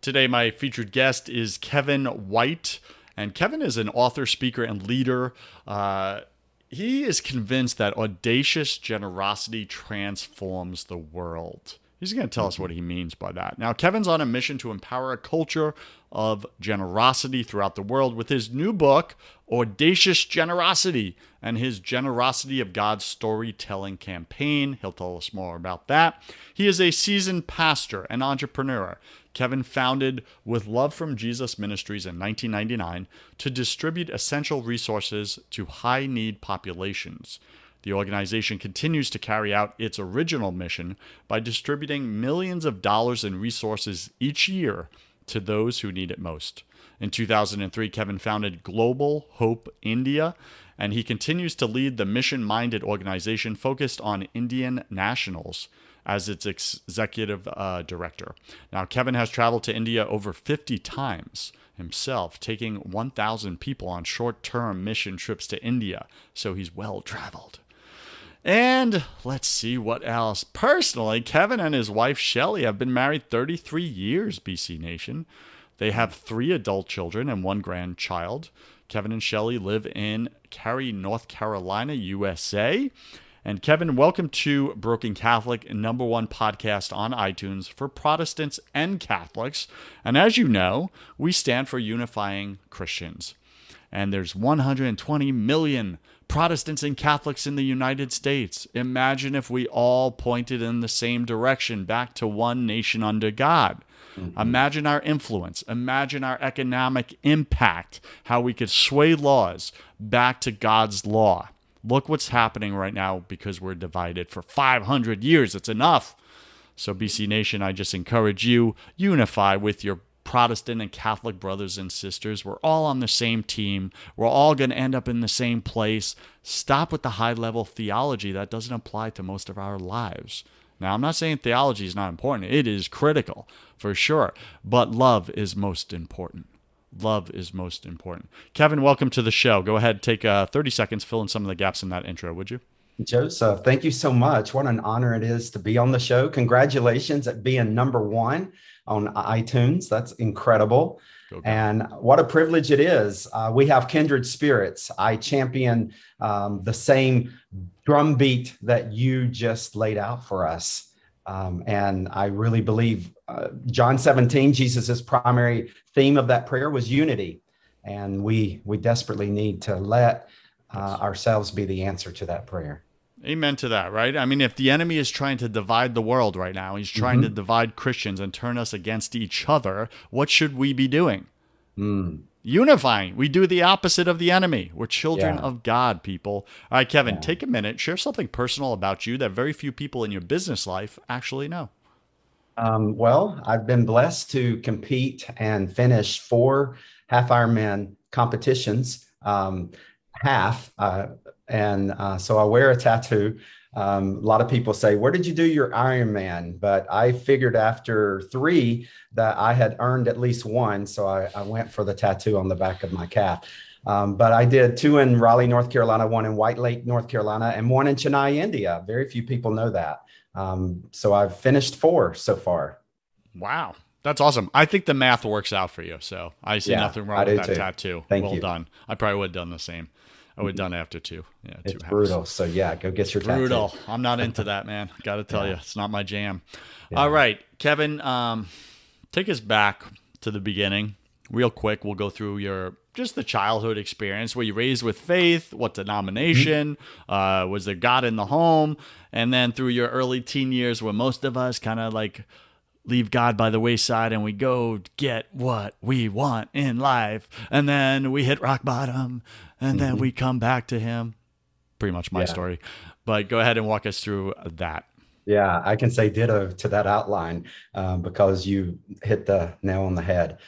Today, my featured guest is Kevin White. And Kevin is an author, speaker, and leader. Uh, he is convinced that audacious generosity transforms the world. He's going to tell us mm-hmm. what he means by that. Now, Kevin's on a mission to empower a culture of generosity throughout the world with his new book, Audacious Generosity, and his Generosity of God's Storytelling campaign. He'll tell us more about that. He is a seasoned pastor and entrepreneur. Kevin founded With Love from Jesus Ministries in 1999 to distribute essential resources to high need populations. The organization continues to carry out its original mission by distributing millions of dollars in resources each year to those who need it most. In 2003, Kevin founded Global Hope India, and he continues to lead the mission minded organization focused on Indian nationals as its executive uh, director. Now, Kevin has traveled to India over 50 times himself, taking 1,000 people on short term mission trips to India, so he's well traveled. And let's see what else. Personally, Kevin and his wife Shelly have been married 33 years, BC Nation. They have three adult children and one grandchild. Kevin and Shelly live in Cary, North Carolina, USA. And Kevin, welcome to Broken Catholic, number one podcast on iTunes for Protestants and Catholics. And as you know, we stand for unifying Christians. And there's 120 million Protestants and Catholics in the United States. Imagine if we all pointed in the same direction back to one nation under God. Mm-hmm. Imagine our influence. Imagine our economic impact, how we could sway laws back to God's law. Look what's happening right now because we're divided for 500 years. It's enough. So, BC Nation, I just encourage you unify with your Protestant and Catholic brothers and sisters. We're all on the same team. We're all going to end up in the same place. Stop with the high level theology that doesn't apply to most of our lives. Now, I'm not saying theology is not important, it is critical for sure, but love is most important. Love is most important. Kevin, welcome to the show. Go ahead, take uh, 30 seconds, fill in some of the gaps in that intro, would you? Joseph, thank you so much. What an honor it is to be on the show. Congratulations at being number one on iTunes. That's incredible. And what a privilege it is. Uh, we have kindred spirits. I champion um, the same drumbeat that you just laid out for us. Um, and I really believe uh, John 17, Jesus's primary theme of that prayer was unity. And we, we desperately need to let uh, ourselves be the answer to that prayer. Amen to that, right? I mean, if the enemy is trying to divide the world right now, he's trying mm-hmm. to divide Christians and turn us against each other, what should we be doing? Mm. Unifying. We do the opposite of the enemy. We're children yeah. of God, people. All right, Kevin, yeah. take a minute, share something personal about you that very few people in your business life actually know. Um, well, I've been blessed to compete and finish four half Ironman competitions. Um, half uh, and uh, so I wear a tattoo. Um, a lot of people say, Where did you do your Ironman? But I figured after three that I had earned at least one. So I, I went for the tattoo on the back of my calf. Um, but I did two in Raleigh, North Carolina, one in White Lake, North Carolina, and one in Chennai, India. Very few people know that. Um, so I've finished four so far. Wow. That's awesome. I think the math works out for you. So I see yeah, nothing wrong with that too. tattoo. Thank well you. done. I probably would have done the same. I would have done after two. Yeah, two it's brutal. So yeah, go get your brutal. Tattoo. I'm not into that, man. Got to tell yeah. you, it's not my jam. Yeah. All right, Kevin, um, take us back to the beginning, real quick. We'll go through your just the childhood experience. Were you raised with faith? What denomination? Mm-hmm. Uh, was there God in the home? And then through your early teen years, where most of us kind of like leave God by the wayside and we go get what we want in life. And then we hit rock bottom and mm-hmm. then we come back to Him. Pretty much my yeah. story. But go ahead and walk us through that. Yeah, I can say ditto to that outline um, because you hit the nail on the head.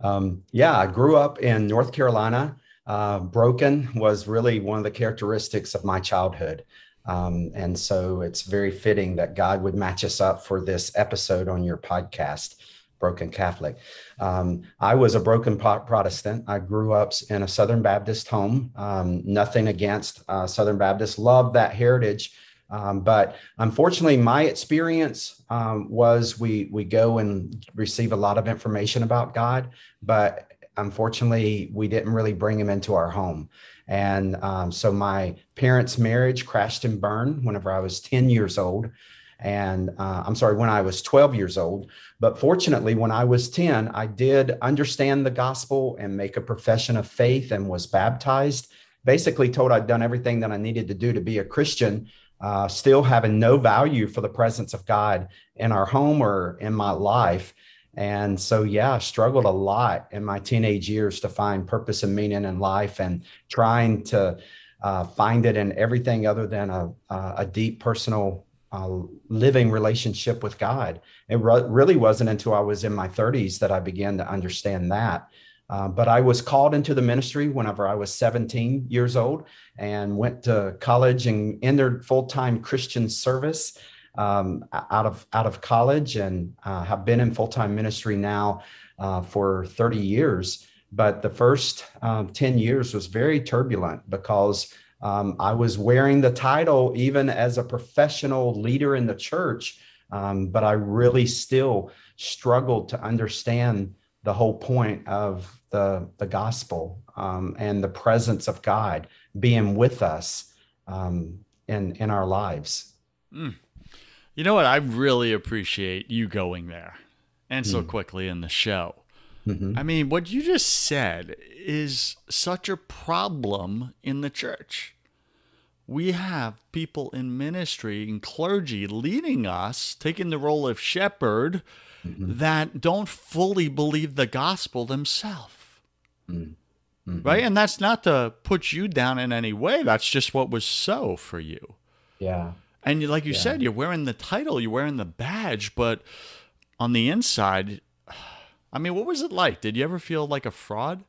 Um, yeah, I grew up in North Carolina. Uh, broken was really one of the characteristics of my childhood. Um, and so it's very fitting that God would match us up for this episode on your podcast, Broken Catholic. Um, I was a broken Protestant. I grew up in a Southern Baptist home. Um, nothing against uh, Southern Baptist, love that heritage. Um, but unfortunately, my experience um, was we we go and receive a lot of information about God, but unfortunately, we didn't really bring him into our home. And um, so my parents' marriage crashed and burned whenever I was 10 years old. And uh, I'm sorry, when I was 12 years old. But fortunately, when I was 10, I did understand the gospel and make a profession of faith and was baptized. Basically, told I'd done everything that I needed to do to be a Christian, uh, still having no value for the presence of God in our home or in my life. And so, yeah, I struggled a lot in my teenage years to find purpose and meaning in life and trying to uh, find it in everything other than a, a deep personal living relationship with God. It re- really wasn't until I was in my 30s that I began to understand that. Uh, but I was called into the ministry whenever I was 17 years old and went to college and entered full time Christian service um, out of out of college and uh, have been in full time ministry now uh, for 30 years. But the first um, 10 years was very turbulent because um, I was wearing the title even as a professional leader in the church, um, but I really still struggled to understand the whole point of the the gospel um, and the presence of God being with us um, in in our lives. Mm. You know what? I really appreciate you going there and so mm. quickly in the show. Mm-hmm. I mean, what you just said is such a problem in the church. We have people in ministry and clergy leading us, taking the role of shepherd, mm-hmm. that don't fully believe the gospel themselves. Mm. Mm-hmm. Right? And that's not to put you down in any way. That's just what was so for you. Yeah. And like you yeah. said, you're wearing the title, you're wearing the badge, but on the inside, I mean, what was it like? Did you ever feel like a fraud?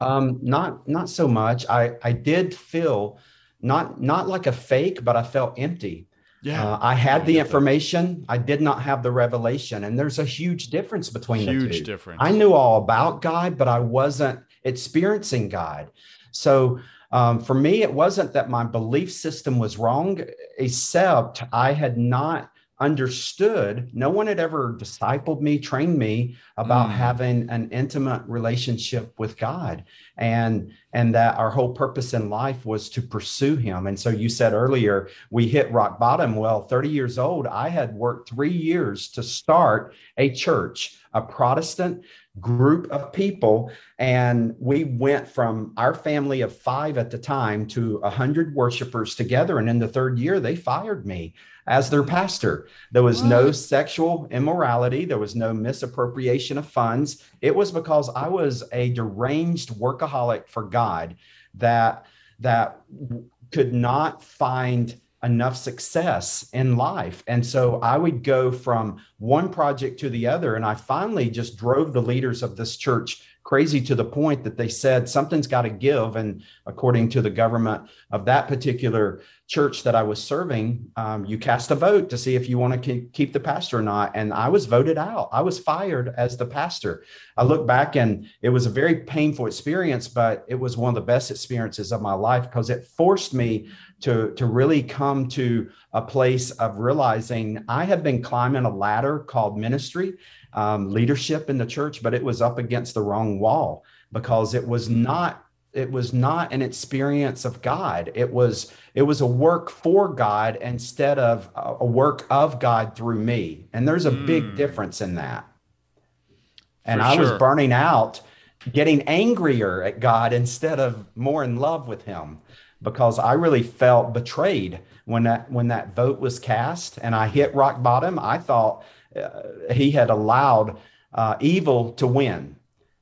Um, not not so much. I I did feel not not like a fake, but I felt empty. Yeah, uh, I had the information. I did not have the revelation, and there's a huge difference between huge the two. Huge difference. I knew all about God, but I wasn't experiencing God. So um, for me, it wasn't that my belief system was wrong, except I had not understood. No one had ever discipled me, trained me about mm. having an intimate relationship with God, and and that our whole purpose in life was to pursue Him. And so you said earlier we hit rock bottom. Well, 30 years old, I had worked three years to start a church, a Protestant group of people and we went from our family of five at the time to 100 worshipers together and in the third year they fired me as their pastor. There was what? no sexual immorality. There was no misappropriation of funds. It was because i was a deranged workaholic for god that that could not find enough success in life. And so I would go from one project to the other. And I finally just drove the leaders of this church crazy to the point that they said something's got to give. And according to the government of that particular church that I was serving, um, you cast a vote to see if you want to keep the pastor or not. And I was voted out. I was fired as the pastor. I look back and it was a very painful experience, but it was one of the best experiences of my life because it forced me to, to really come to a place of realizing I have been climbing a ladder called ministry, um, leadership in the church, but it was up against the wrong wall because it was not it was not an experience of God. It was it was a work for God instead of a work of God through me. And there's a mm. big hmm. difference in that. And for I sure. was burning out, getting angrier at God instead of more in love with him because I really felt betrayed when that when that vote was cast and I hit rock bottom. I thought uh, he had allowed uh, evil to win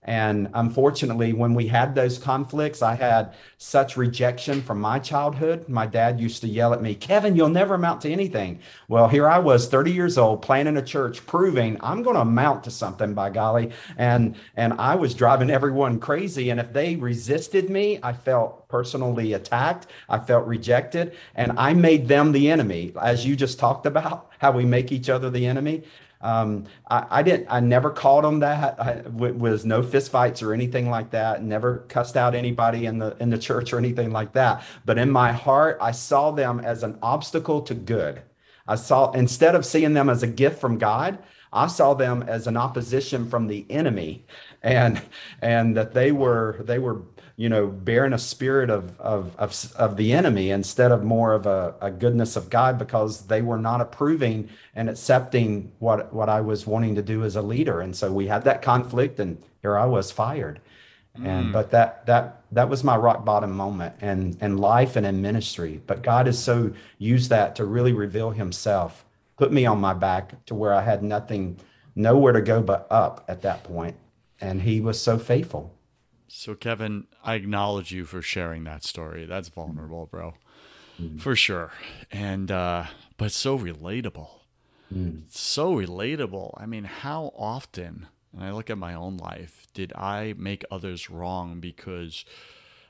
and unfortunately, when we had those conflicts, I had such rejection from my childhood. My dad used to yell at me, Kevin, you'll never amount to anything. Well, here I was, 30 years old, planning a church, proving I'm going to amount to something by golly. And, and I was driving everyone crazy. And if they resisted me, I felt personally attacked. I felt rejected. And I made them the enemy, as you just talked about, how we make each other the enemy. Um, I, I, didn't, I never called them that. I, w- was no fistfights or anything like that. Never cussed out anybody in the in the church or anything like that. But in my heart, I saw them as an obstacle to good. I saw instead of seeing them as a gift from God, I saw them as an opposition from the enemy, and and that they were they were you know, bearing a spirit of, of, of, of the enemy instead of more of a, a goodness of God because they were not approving and accepting what, what I was wanting to do as a leader. And so we had that conflict and here I was fired. Mm. And, but that, that, that was my rock bottom moment and in life and in ministry. But God has so used that to really reveal himself, put me on my back to where I had nothing, nowhere to go but up at that point. And he was so faithful. So, Kevin, I acknowledge you for sharing that story. That's vulnerable, bro, mm. for sure. And, uh, but so relatable. Mm. So relatable. I mean, how often, and I look at my own life, did I make others wrong because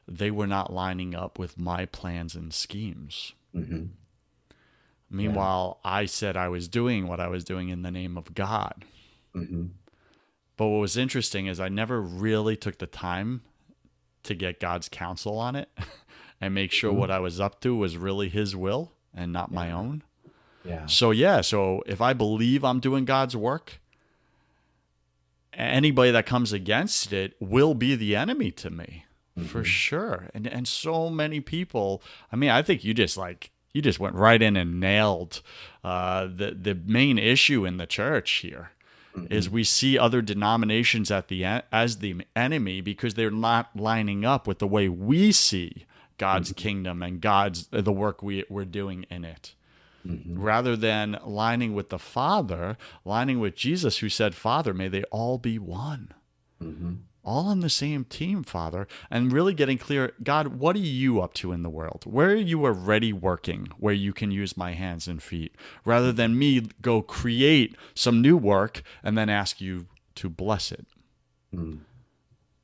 they were not lining up with my plans and schemes? Mm-hmm. Meanwhile, yeah. I said I was doing what I was doing in the name of God. Mm-hmm. But what was interesting is I never really took the time to get God's counsel on it and make sure mm-hmm. what I was up to was really his will and not yeah. my own. Yeah. So yeah, so if I believe I'm doing God's work, anybody that comes against it will be the enemy to me. Mm-hmm. For sure. And and so many people, I mean, I think you just like you just went right in and nailed uh, the the main issue in the church here mm-hmm. is we see other denominations at the as the enemy because they're not lining up with the way we see God's mm-hmm. kingdom and God's the work we, we're doing in it. Mm-hmm. Rather than lining with the Father, lining with Jesus, who said, Father, may they all be one. All on the same team, Father, and really getting clear God, what are you up to in the world? Where are you already working where you can use my hands and feet rather than me go create some new work and then ask you to bless it? Mm.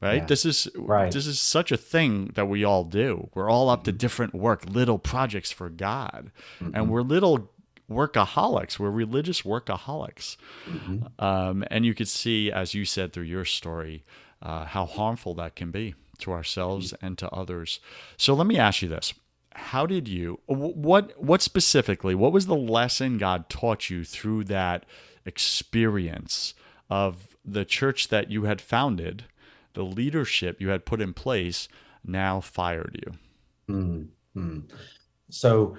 Right? Yeah. This is right. this is such a thing that we all do. We're all up to different work, little projects for God. Mm-hmm. And we're little workaholics. We're religious workaholics. Mm-hmm. Um, and you could see, as you said through your story, uh, how harmful that can be to ourselves and to others. So let me ask you this. How did you what what specifically what was the lesson God taught you through that experience of the church that you had founded, the leadership you had put in place now fired you? Mm-hmm. So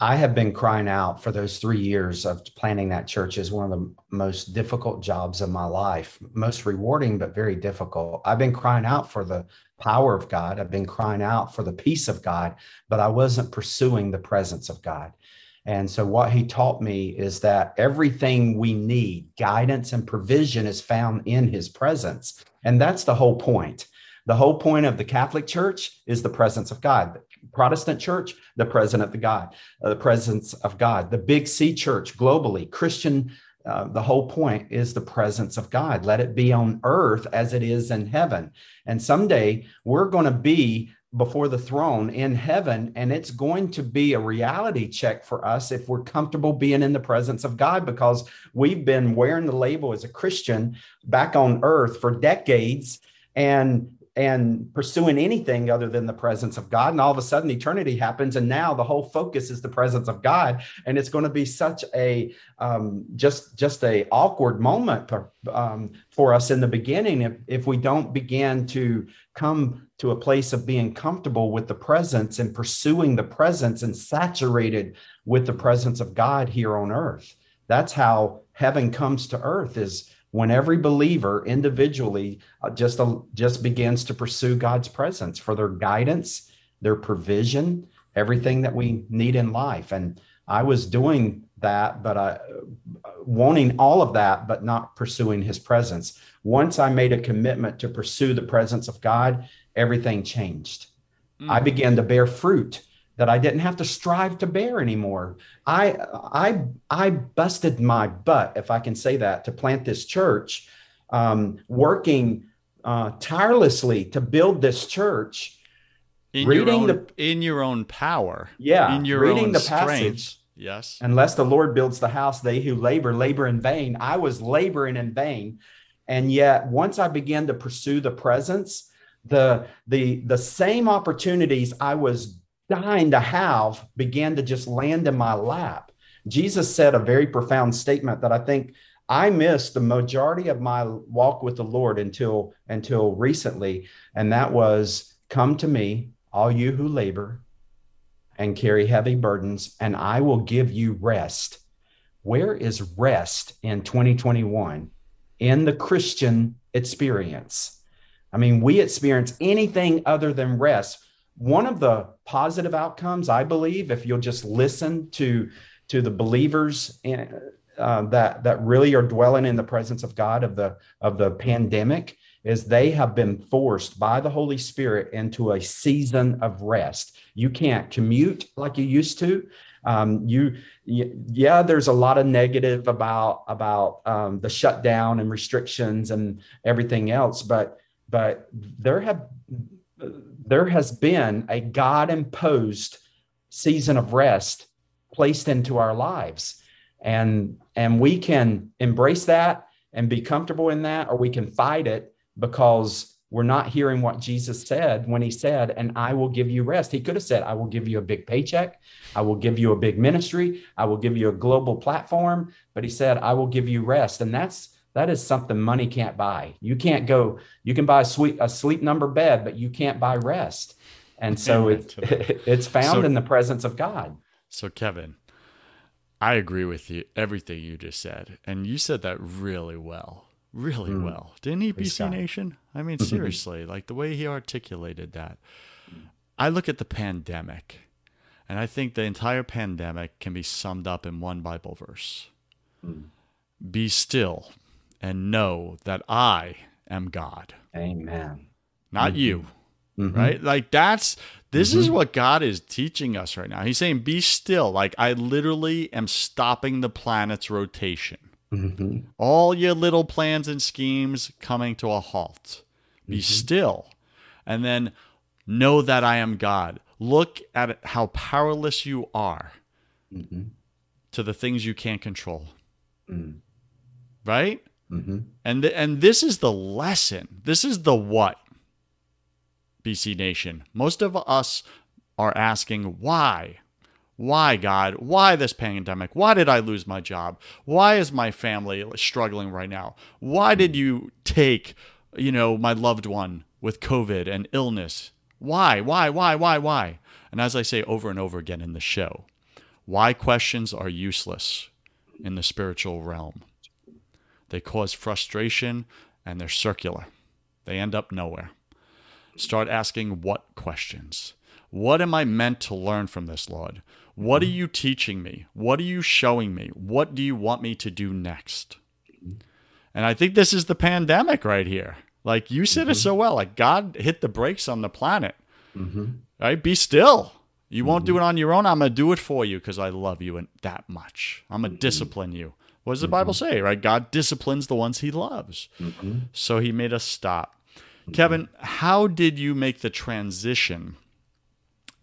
I have been crying out for those three years of planning that church is one of the most difficult jobs of my life, most rewarding, but very difficult. I've been crying out for the power of God. I've been crying out for the peace of God, but I wasn't pursuing the presence of God. And so, what he taught me is that everything we need, guidance and provision, is found in his presence. And that's the whole point. The whole point of the Catholic Church is the presence of God. Protestant church, the presence of God, uh, the presence of God. The Big C church globally, Christian uh, the whole point is the presence of God. Let it be on earth as it is in heaven. And someday we're going to be before the throne in heaven, and it's going to be a reality check for us if we're comfortable being in the presence of God because we've been wearing the label as a Christian back on earth for decades. And and pursuing anything other than the presence of God. And all of a sudden, eternity happens, and now the whole focus is the presence of God, and it's going to be such a um, just just a awkward moment for, um, for us in the beginning if if we don't begin to come to a place of being comfortable with the presence and pursuing the presence and saturated with the presence of God here on earth. That's how heaven comes to earth is when every believer individually uh, just uh, just begins to pursue God's presence for their guidance, their provision, everything that we need in life. And I was doing that, but I uh, wanting all of that, but not pursuing His presence. Once I made a commitment to pursue the presence of God, everything changed. Mm. I began to bear fruit that I didn't have to strive to bear anymore. I I I busted my butt, if I can say that, to plant this church, um, working uh, tirelessly to build this church. In reading your own, the in your own power. Yeah, in your reading the strength. passage. Yes. Unless the Lord builds the house, they who labor labor in vain. I was laboring in vain, and yet once I began to pursue the presence, the the the same opportunities I was dying to have began to just land in my lap. Jesus said a very profound statement that I think I missed the majority of my walk with the Lord until until recently, and that was, "Come to me, all you who labor and carry heavy burdens, and I will give you rest." Where is rest in 2021 in the Christian experience? I mean, we experience anything other than rest one of the positive outcomes, I believe, if you'll just listen to to the believers in, uh, that that really are dwelling in the presence of God of the of the pandemic, is they have been forced by the Holy Spirit into a season of rest. You can't commute like you used to. Um, you, yeah, there's a lot of negative about about um, the shutdown and restrictions and everything else, but but there have there has been a God imposed season of rest placed into our lives. And, and we can embrace that and be comfortable in that, or we can fight it because we're not hearing what Jesus said when he said, and I will give you rest. He could have said, I will give you a big paycheck. I will give you a big ministry. I will give you a global platform. But he said, I will give you rest. And that's that is something money can't buy. You can't go, you can buy a sweet a sleep number bed, but you can't buy rest. And so it, it's found so, in the presence of God. So Kevin, I agree with you everything you just said. And you said that really well. Really mm. well. Didn't he, BC Nation? I mean, seriously, like the way he articulated that. I look at the pandemic, and I think the entire pandemic can be summed up in one Bible verse. Mm. Be still and know that I am God. Amen. Not mm-hmm. you. Mm-hmm. Right? Like that's this mm-hmm. is what God is teaching us right now. He's saying, Be still. Like I literally am stopping the planet's rotation. Mm-hmm. All your little plans and schemes coming to a halt. Be mm-hmm. still. And then know that I am God. Look at how powerless you are mm-hmm. to the things you can't control. Mm. Right? Mm-hmm. And th- and this is the lesson. This is the what. BC Nation. Most of us are asking why. Why, God? Why this pandemic? Why did I lose my job? Why is my family struggling right now? Why did you take, you know, my loved one with COVID and illness? Why? Why? Why? Why? Why? And as I say over and over again in the show, why questions are useless in the spiritual realm. They cause frustration and they're circular. They end up nowhere. Start asking what questions. What am I meant to learn from this, Lord? What are you teaching me? What are you showing me? What do you want me to do next? And I think this is the pandemic right here. Like you said mm-hmm. it so well. Like God hit the brakes on the planet. Mm-hmm. Right? Be still. You won't do mm-hmm. it on your own. I'm going to do it for you because I love you that much. I'm going to mm-hmm. discipline you What does the mm-hmm. Bible say, right? God disciplines the ones he loves. Mm-hmm. So he made us stop. Mm-hmm. Kevin, how did you make the transition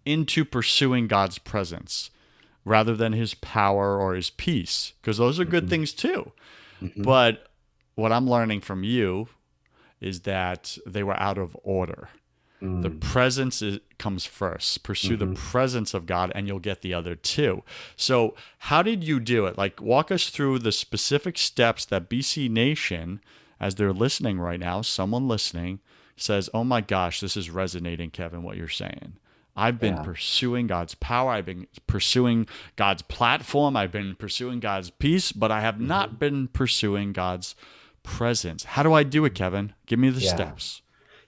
into pursuing God's presence rather than his power or his peace? Because those are good mm-hmm. things too. Mm-hmm. But what I'm learning from you is that they were out of order. Mm. The presence is, comes first. Pursue mm-hmm. the presence of God, and you'll get the other two. So, how did you do it? Like, walk us through the specific steps that BC Nation, as they're listening right now, someone listening says, Oh my gosh, this is resonating, Kevin, what you're saying. I've been yeah. pursuing God's power. I've been pursuing God's platform. I've been pursuing God's peace, but I have mm-hmm. not been pursuing God's presence. How do I do it, Kevin? Give me the yeah. steps.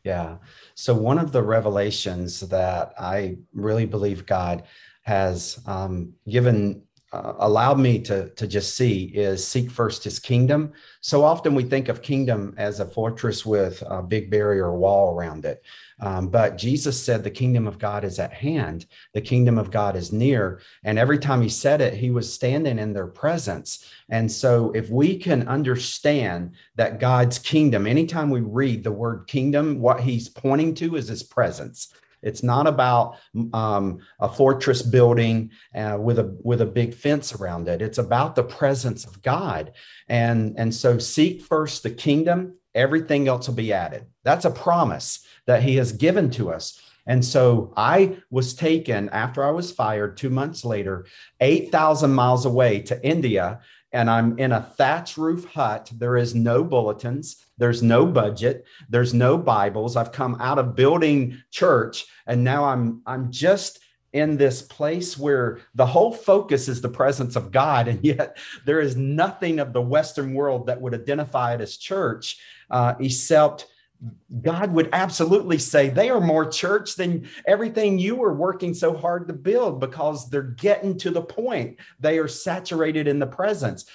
Yeah. So, one of the revelations that I really believe God has um, given, uh, allowed me to, to just see is seek first his kingdom. So often we think of kingdom as a fortress with a big barrier wall around it. Um, but Jesus said the kingdom of God is at hand, the kingdom of God is near. And every time he said it, he was standing in their presence. And so, if we can understand that God's kingdom, anytime we read the word kingdom, what he's pointing to is his presence. It's not about um, a fortress building uh, with a with a big fence around it. It's about the presence of God, and and so seek first the kingdom. Everything else will be added. That's a promise that he has given to us. And so I was taken after I was fired two months later, 8,000 miles away to India. And I'm in a thatch roof hut. There is no bulletins. There's no budget. There's no Bibles. I've come out of building church and now I'm, I'm just in this place where the whole focus is the presence of God, and yet there is nothing of the Western world that would identify it as church, uh, except God would absolutely say they are more church than everything you were working so hard to build because they're getting to the point. They are saturated in the presence.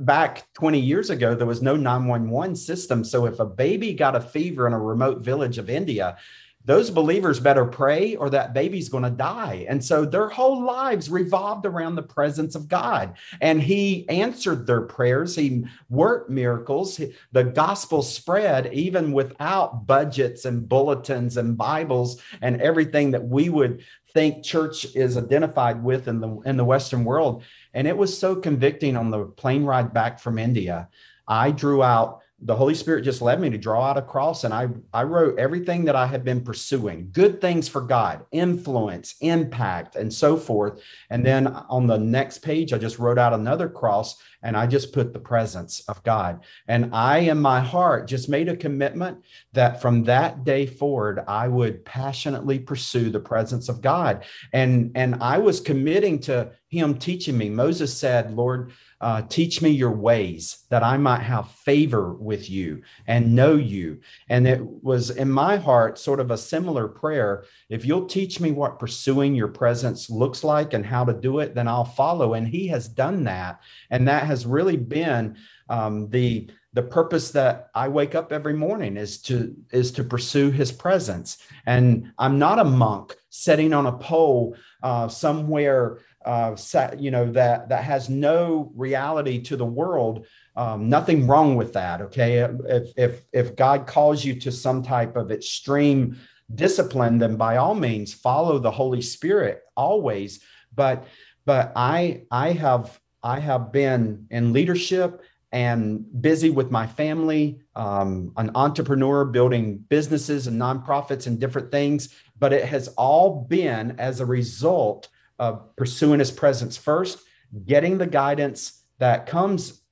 Back 20 years ago, there was no 911 system. So if a baby got a fever in a remote village of India, those believers better pray or that baby's going to die. And so their whole lives revolved around the presence of God. And he answered their prayers. He worked miracles. The gospel spread even without budgets and bulletins and Bibles and everything that we would think church is identified with in the in the Western world. And it was so convicting on the plane ride back from India. I drew out the Holy Spirit just led me to draw out a cross and I, I wrote everything that I had been pursuing good things for God, influence, impact, and so forth. And then on the next page, I just wrote out another cross and I just put the presence of God. And I, in my heart, just made a commitment that from that day forward, I would passionately pursue the presence of God. And, and I was committing to Him teaching me. Moses said, Lord, uh, teach me your ways that I might have favor with you and know you. And it was in my heart sort of a similar prayer. If you'll teach me what pursuing your presence looks like and how to do it, then I'll follow. And he has done that. And that has really been um, the the purpose that I wake up every morning is to is to pursue His presence. And I'm not a monk sitting on a pole uh, somewhere uh, you know that that has no reality to the world um, nothing wrong with that okay? If if if god calls you to some type of extreme discipline then by all means follow the holy spirit always. But but i i have i have been in leadership and busy with my family um, an entrepreneur building businesses and nonprofits and different things but it has all been as a result of pursuing his presence first, getting the guidance that comes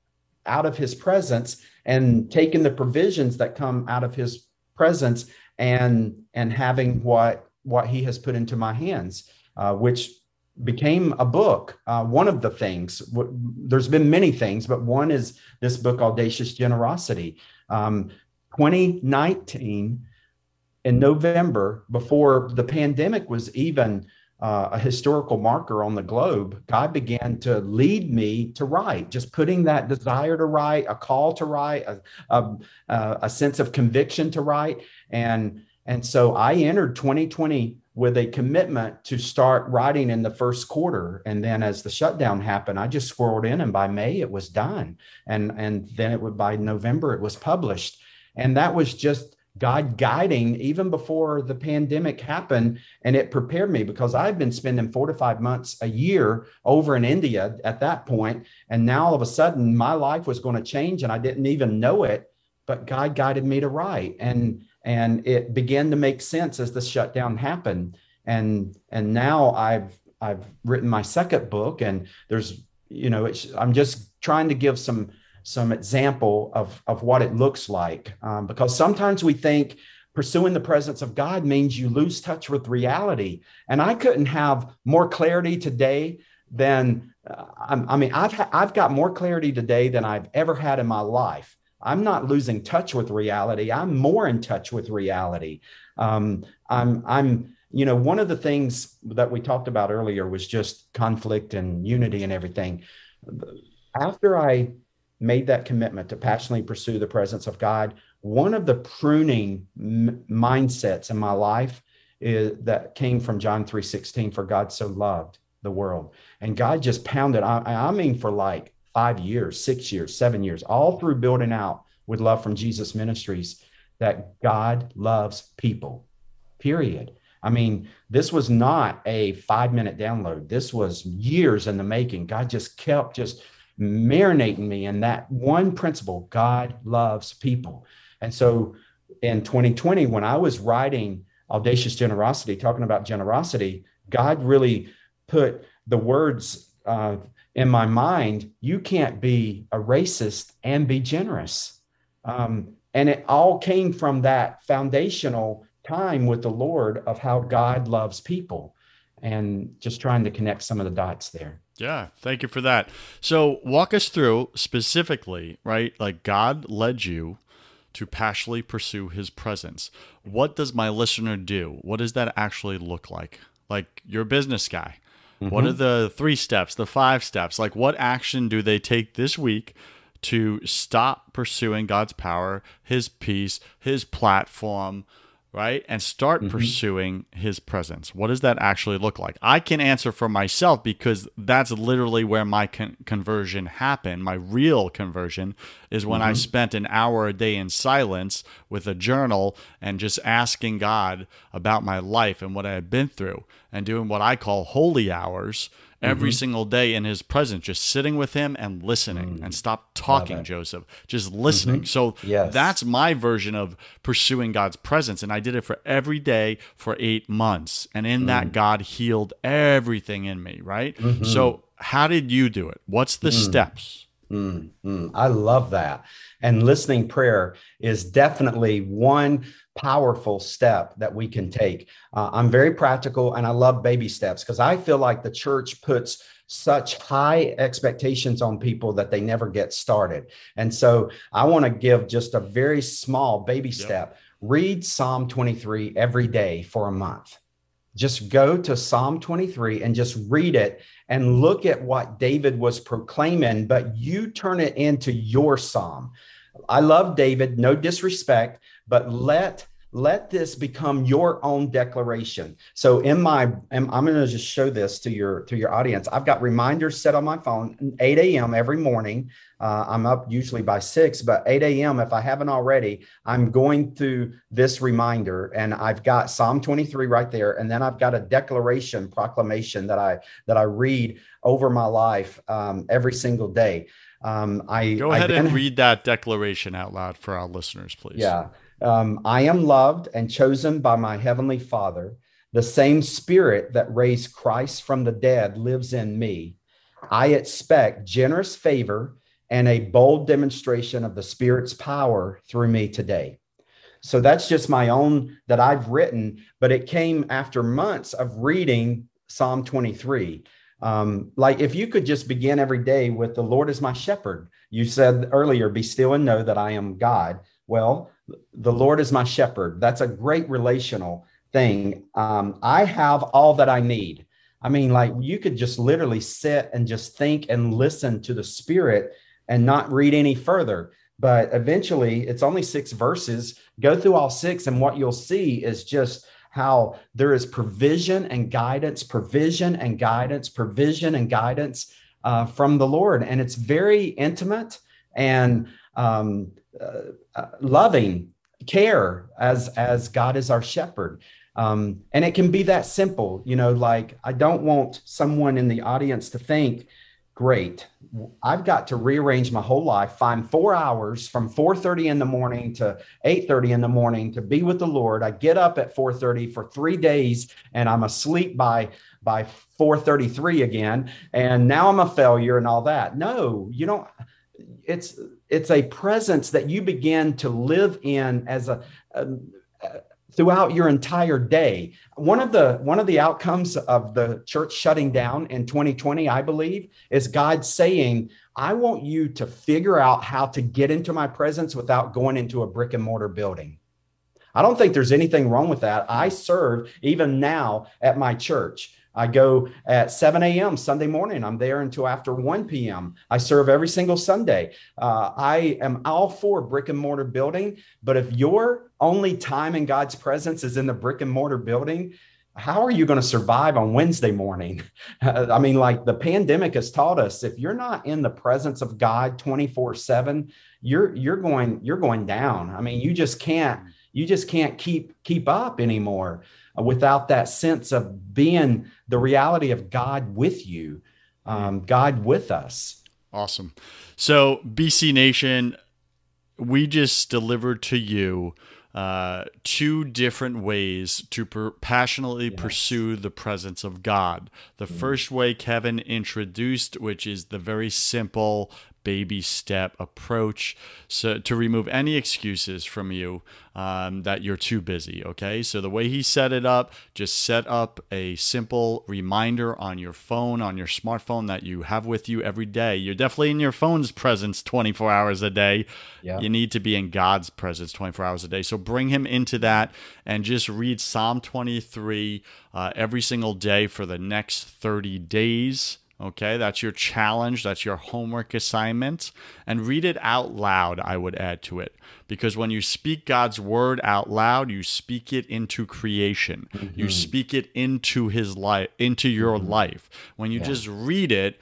out of his presence and taking the provisions that come out of his presence and and having what what he has put into my hands uh, which became a book uh, one of the things. W- there's been many things but one is this book audacious generosity. Um, 2019 in november before the pandemic was even uh, a historical marker on the globe, God began to lead me to write, just putting that desire to write, a call to write, a, a, a sense of conviction to write. And, and so I entered 2020 with a commitment to start writing in the first quarter. And then as the shutdown happened, I just squirreled in and by May it was done. And, and then it would by November it was published. And that was just God guiding even before the pandemic happened. And it prepared me because I've been spending four to five months a year over in India at that point. And now all of a sudden my life was going to change and I didn't even know it. But God guided me to write. And and it began to make sense as the shutdown happened. And and now I've I've written my second book and there's you know it's I'm just trying to give some some example of, of what it looks like. Um, because sometimes we think pursuing the presence of God means you lose touch with reality. And I couldn't have more clarity today than, uh, I, mean, I've, ha- I've got more clarity today than I've ever had in my life. I'm not losing touch with reality. I'm more in touch with reality. Um, I'm, I'm, you know, one of the things that we talked about earlier was just conflict and unity and everything. After I made that commitment to passionately pursue the presence of God, one of the pruning m- mindsets in my life is that came from John 3:16 for God so loved the world. And God just pounded I, I mean for like 5 years, 6 years, 7 years, all through building out with love from Jesus ministries that God loves people. Period. I mean, this was not a 5 minute download. This was years in the making. God just kept just marinating me in that one principle God loves people. And so in 2020, when I was writing Audacious Generosity, talking about generosity, God really put the words uh, in my mind you can't be a racist and be generous. Um, and it all came from that foundational time with the Lord of how God loves people and just trying to connect some of the dots there. Yeah, thank you for that. So, walk us through specifically, right? Like God led you to passionately pursue his presence. What does my listener do? What does that actually look like? Like you're a business guy. Mm-hmm. What are the three steps, the five steps? Like what action do they take this week to stop pursuing God's power, his peace, his platform, right? And start mm-hmm. pursuing his presence. What does that actually look like? I can answer for myself because that's literally where my con- conversion happened. My real conversion is when mm-hmm. I spent an hour a day in silence with a journal and just asking God about my life and what I had been through and doing what I call holy hours every mm-hmm. single day in his presence, just sitting with him and listening mm. and stop talking, Joseph, just listening. Mm-hmm. So yes. that's my version of pursuing God's presence. And I did it for every day for eight months. And in mm. that, God healed everything in me, right? Mm-hmm. So, how did you do it? What's the mm. steps? Mm, I love that. And listening prayer is definitely one powerful step that we can take. Uh, I'm very practical and I love baby steps because I feel like the church puts such high expectations on people that they never get started. And so I want to give just a very small baby yep. step. Read Psalm 23 every day for a month. Just go to Psalm 23 and just read it and look at what David was proclaiming, but you turn it into your psalm. I love David, no disrespect, but let let this become your own declaration. So in my i'm, going to just show this to your to your audience. I've got reminders set on my phone 8 a.m every morning. Uh, i'm up usually by 6 but 8 a.m if i haven't already i'm going through this reminder and i've got psalm 23 right there and then i've got a declaration proclamation that i that i read over my life um, every single day um, I go ahead I then, and read that declaration out loud for our listeners, please. Yeah. Um, I am loved and chosen by my heavenly Father. The same spirit that raised Christ from the dead lives in me. I expect generous favor and a bold demonstration of the Spirit's power through me today. So that's just my own that I've written, but it came after months of reading Psalm 23. Um, like if you could just begin every day with the Lord is my shepherd. You said earlier, be still and know that I am God. Well, the Lord is my shepherd. That's a great relational thing. Um, I have all that I need. I mean, like you could just literally sit and just think and listen to the Spirit and not read any further. But eventually, it's only six verses. Go through all six, and what you'll see is just how there is provision and guidance, provision and guidance, provision and guidance uh, from the Lord. And it's very intimate and um, uh, uh loving care as as God is our shepherd. Um, and it can be that simple, you know, like I don't want someone in the audience to think, great, I've got to rearrange my whole life, find four hours from 4:30 in the morning to 8:30 in the morning to be with the Lord. I get up at 4:30 for three days and I'm asleep by by 4:33 again, and now I'm a failure and all that. No, you don't. It's it's a presence that you begin to live in as a, a throughout your entire day. One of the one of the outcomes of the church shutting down in 2020, I believe, is God saying, "I want you to figure out how to get into my presence without going into a brick and mortar building." I don't think there's anything wrong with that. I serve even now at my church. I go at 7 a.m. Sunday morning. I'm there until after 1 p.m. I serve every single Sunday. Uh, I am all for brick and mortar building, but if your only time in God's presence is in the brick and mortar building, how are you going to survive on Wednesday morning? I mean, like the pandemic has taught us, if you're not in the presence of God 24 seven, you're, you're going, you're going down. I mean, you just can't, you just can't keep, keep up anymore without that sense of being the reality of God with you, um, God with us. Awesome. So, BC Nation, we just delivered to you uh, two different ways to per- passionately yes. pursue the presence of God. The mm. first way Kevin introduced, which is the very simple baby step approach so to remove any excuses from you um, that you're too busy okay? So the way he set it up just set up a simple reminder on your phone on your smartphone that you have with you every day. You're definitely in your phone's presence 24 hours a day. Yeah. you need to be in god's presence 24 hours a day. So bring him into that and just read psalm 23 uh, every single day for the next 30 days Okay, that's your challenge, that's your homework assignment. And read it out loud, I would add to it. Because when you speak God's word out loud, you speak it into creation. Mm-hmm. You speak it into his life, into your mm-hmm. life. When you yeah. just read it,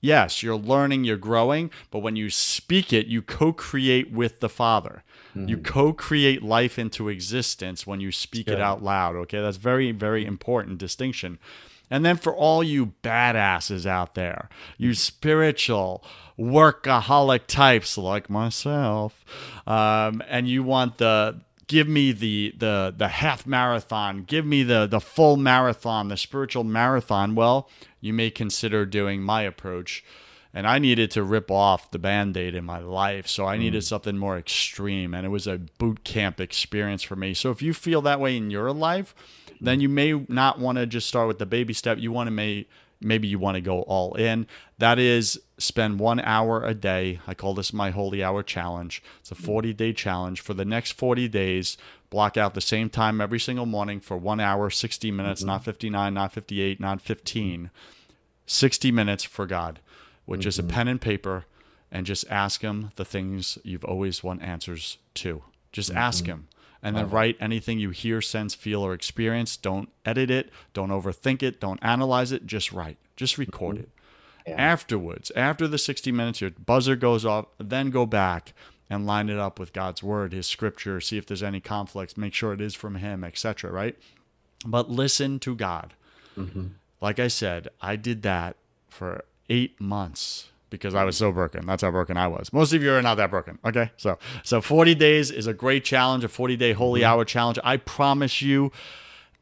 yes, you're learning, you're growing, but when you speak it, you co-create with the Father. Mm-hmm. You co-create life into existence when you speak it out loud. Okay, that's very, very important distinction. And then for all you badasses out there, you spiritual workaholic types like myself, um, and you want the give me the the the half marathon, give me the the full marathon, the spiritual marathon. Well, you may consider doing my approach. And I needed to rip off the band-aid in my life. So I needed mm. something more extreme. And it was a boot camp experience for me. So if you feel that way in your life, then you may not want to just start with the baby step. You want to may maybe you want to go all in. That is spend one hour a day. I call this my holy hour challenge. It's a 40 day challenge. For the next 40 days, block out the same time every single morning for one hour, 60 minutes, mm-hmm. not 59, not 58, not 15. 60 minutes for God, which mm-hmm. is a mm-hmm. pen and paper, and just ask Him the things you've always want answers to. Just mm-hmm. ask Him and then write anything you hear, sense, feel, or experience. Don't edit it. Don't overthink it. Don't analyze it. Just write. Just record mm-hmm. it. Yeah. Afterwards, after the 60 minutes, your buzzer goes off, then go back and line it up with God's word, his scripture, see if there's any conflicts, make sure it is from him, etc., right? But listen to God. Mm-hmm. Like I said, I did that for eight months because I was so broken. That's how broken I was. Most of you are not that broken. Okay. So so 40 days is a great challenge, a 40 day holy mm-hmm. hour challenge. I promise you,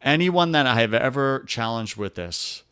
anyone that I have ever challenged with this,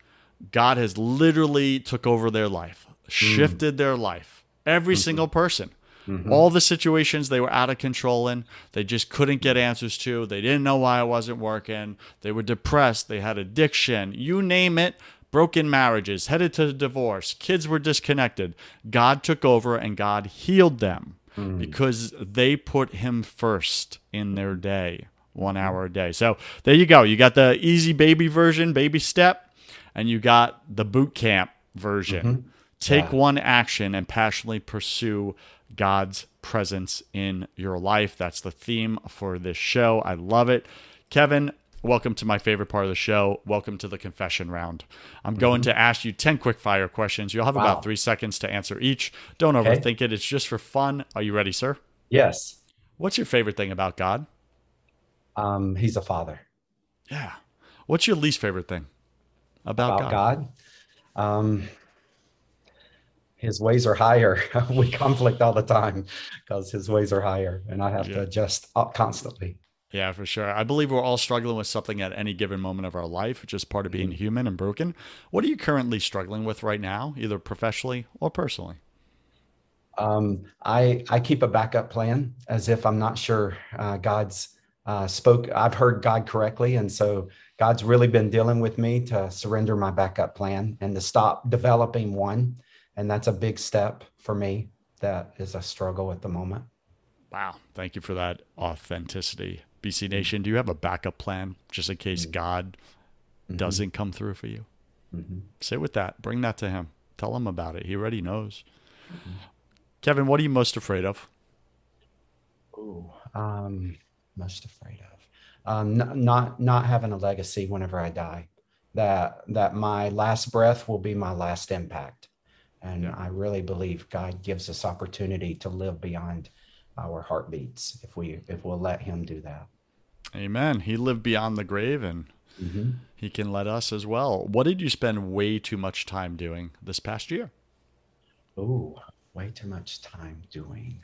God has literally took over their life, mm. shifted mm. their life. Every mm-hmm. single person. Mm-hmm. All the situations they were out of control in, they just couldn't get answers to. They didn't know why it wasn't working. They were depressed. They had addiction. You name it broken marriages, headed to divorce, kids were disconnected. God took over and God healed them mm. because they put Him first in their day, one hour a day. So there you go. You got the easy baby version, baby step, and you got the boot camp version. Mm-hmm. Take yeah. one action and passionately pursue God's presence in your life. That's the theme for this show. I love it. Kevin, welcome to my favorite part of the show. Welcome to the confession round. I'm going mm-hmm. to ask you 10 quick fire questions. You'll have wow. about three seconds to answer each. Don't okay. overthink it, it's just for fun. Are you ready, sir? Yes. What's your favorite thing about God? Um, he's a father. Yeah. What's your least favorite thing about, about God? God? Um, his ways are higher. we conflict all the time because his ways are higher, and I have yeah. to adjust constantly. Yeah, for sure. I believe we're all struggling with something at any given moment of our life, which is part of being mm-hmm. human and broken. What are you currently struggling with right now, either professionally or personally? Um, I I keep a backup plan as if I'm not sure uh, God's uh, spoke. I've heard God correctly, and so God's really been dealing with me to surrender my backup plan and to stop developing one and that's a big step for me that is a struggle at the moment wow thank you for that authenticity bc nation do you have a backup plan just in case mm-hmm. god mm-hmm. doesn't come through for you mm-hmm. sit with that bring that to him tell him about it he already knows mm-hmm. kevin what are you most afraid of oh um most afraid of um, n- not not having a legacy whenever i die that that my last breath will be my last impact and yeah. I really believe God gives us opportunity to live beyond our heartbeats if we if we'll let him do that. Amen. He lived beyond the grave and mm-hmm. he can let us as well. What did you spend way too much time doing this past year? Oh, way too much time doing.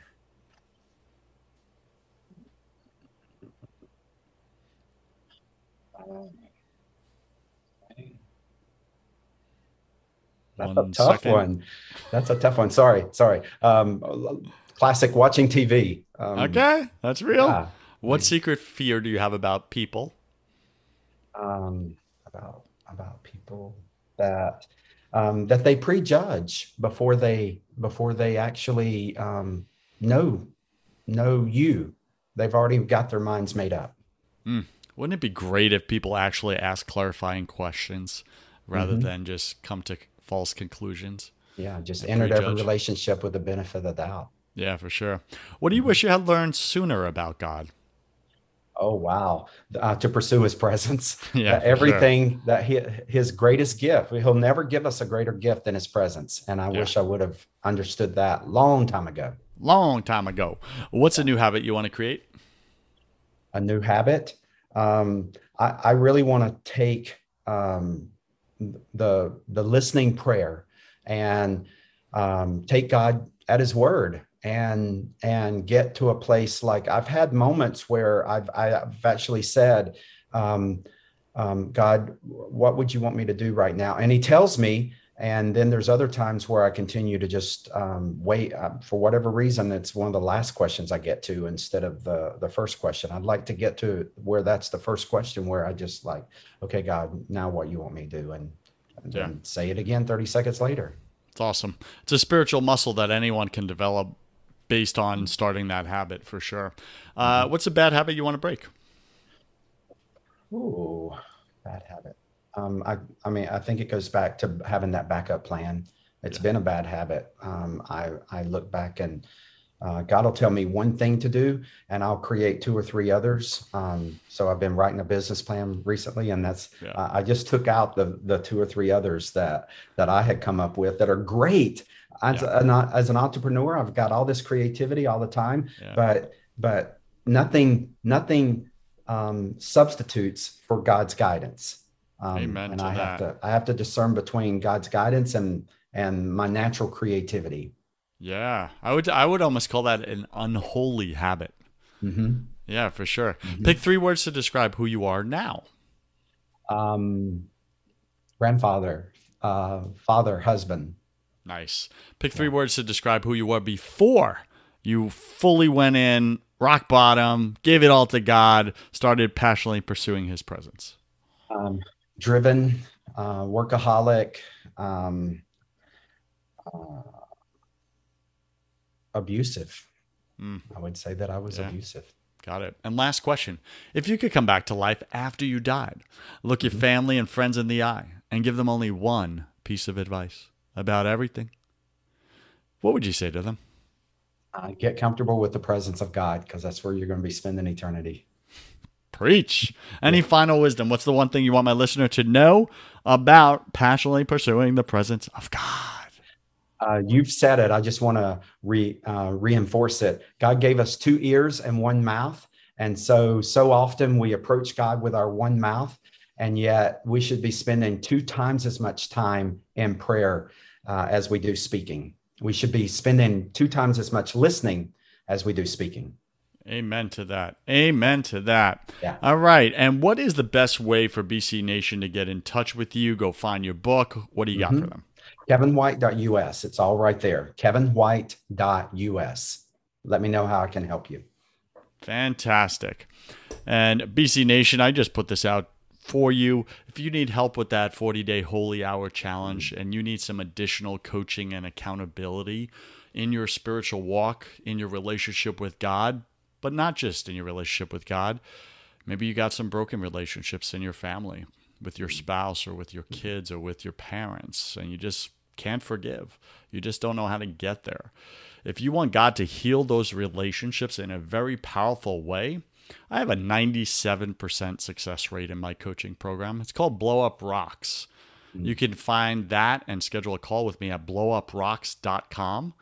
Um, That's one a tough second. one. That's a tough one. Sorry, sorry. Um, classic watching TV. Um, okay, that's real. Yeah. What secret fear do you have about people? Um, about about people that um, that they prejudge before they before they actually um, know know you. They've already got their minds made up. Mm. Wouldn't it be great if people actually ask clarifying questions rather mm-hmm. than just come to false conclusions. Yeah, just entered every relationship with the benefit of the doubt. Yeah, for sure. What do you wish you had learned sooner about God? Oh wow! Uh, to pursue His presence. yeah, uh, everything sure. that he, His greatest gift. He'll never give us a greater gift than His presence. And I yeah. wish I would have understood that long time ago. Long time ago. What's a new habit you want to create? A new habit. Um, I, I really want to take um, the the listening prayer and um, take God at His word and and get to a place like I've had moments where I've I've actually said, um, um, God, what would you want me to do right now? And He tells me. And then there's other times where I continue to just um, wait uh, for whatever reason. It's one of the last questions I get to instead of the the first question. I'd like to get to where that's the first question where I just like, okay, God, now what you want me to do, and and yeah. say it again 30 seconds later. It's awesome. It's a spiritual muscle that anyone can develop based on starting that habit for sure. Uh, mm-hmm. What's a bad habit you want to break? Ooh, bad habit. Um, I, I mean, I think it goes back to having that backup plan. It's yeah. been a bad habit. Um, I, I look back and uh, God will tell me one thing to do, and I'll create two or three others. Um, so I've been writing a business plan recently, and that's yeah. uh, I just took out the the two or three others that that I had come up with that are great. As, yeah. an, as an entrepreneur, I've got all this creativity all the time, yeah. but but nothing nothing um, substitutes for God's guidance. Um, Amen and I that. have to I have to discern between God's guidance and and my natural creativity. Yeah, I would I would almost call that an unholy habit. Mm-hmm. Yeah, for sure. Mm-hmm. Pick three words to describe who you are now. Um, grandfather, uh, father, husband. Nice. Pick three yeah. words to describe who you were before you fully went in rock bottom, gave it all to God, started passionately pursuing His presence. Um, driven, uh, workaholic. Um, uh, abusive. Mm. I would say that I was yeah. abusive. Got it. And last question. If you could come back to life after you died, look mm-hmm. your family and friends in the eye, and give them only one piece of advice about everything, what would you say to them? Uh, get comfortable with the presence of God because that's where you're going to be spending eternity. Preach. Any final wisdom? What's the one thing you want my listener to know about passionately pursuing the presence of God? Uh, you've said it. I just want to re, uh, reinforce it. God gave us two ears and one mouth. And so, so often we approach God with our one mouth, and yet we should be spending two times as much time in prayer uh, as we do speaking. We should be spending two times as much listening as we do speaking. Amen to that. Amen to that. Yeah. All right. And what is the best way for BC Nation to get in touch with you? Go find your book. What do you got mm-hmm. for them? KevinWhite.us. It's all right there. KevinWhite.us. Let me know how I can help you. Fantastic. And BC Nation, I just put this out for you. If you need help with that 40 day holy hour challenge mm. and you need some additional coaching and accountability in your spiritual walk, in your relationship with God, but not just in your relationship with God, maybe you got some broken relationships in your family with your mm. spouse or with your kids or with your parents, and you just can't forgive. You just don't know how to get there. If you want God to heal those relationships in a very powerful way, I have a 97% success rate in my coaching program. It's called Blow Up Rocks. Mm. You can find that and schedule a call with me at blowuprocks.com.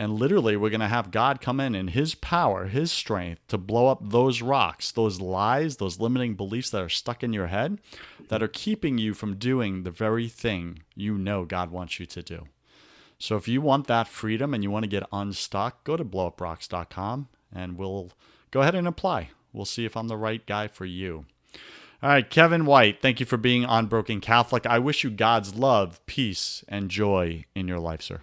And literally, we're going to have God come in in His power, His strength to blow up those rocks, those lies, those limiting beliefs that are stuck in your head that are keeping you from doing the very thing you know God wants you to do. So if you want that freedom and you want to get unstuck, go to blowuprocks.com and we'll go ahead and apply. We'll see if I'm the right guy for you. All right, Kevin White, thank you for being on Broken Catholic. I wish you God's love, peace, and joy in your life, sir.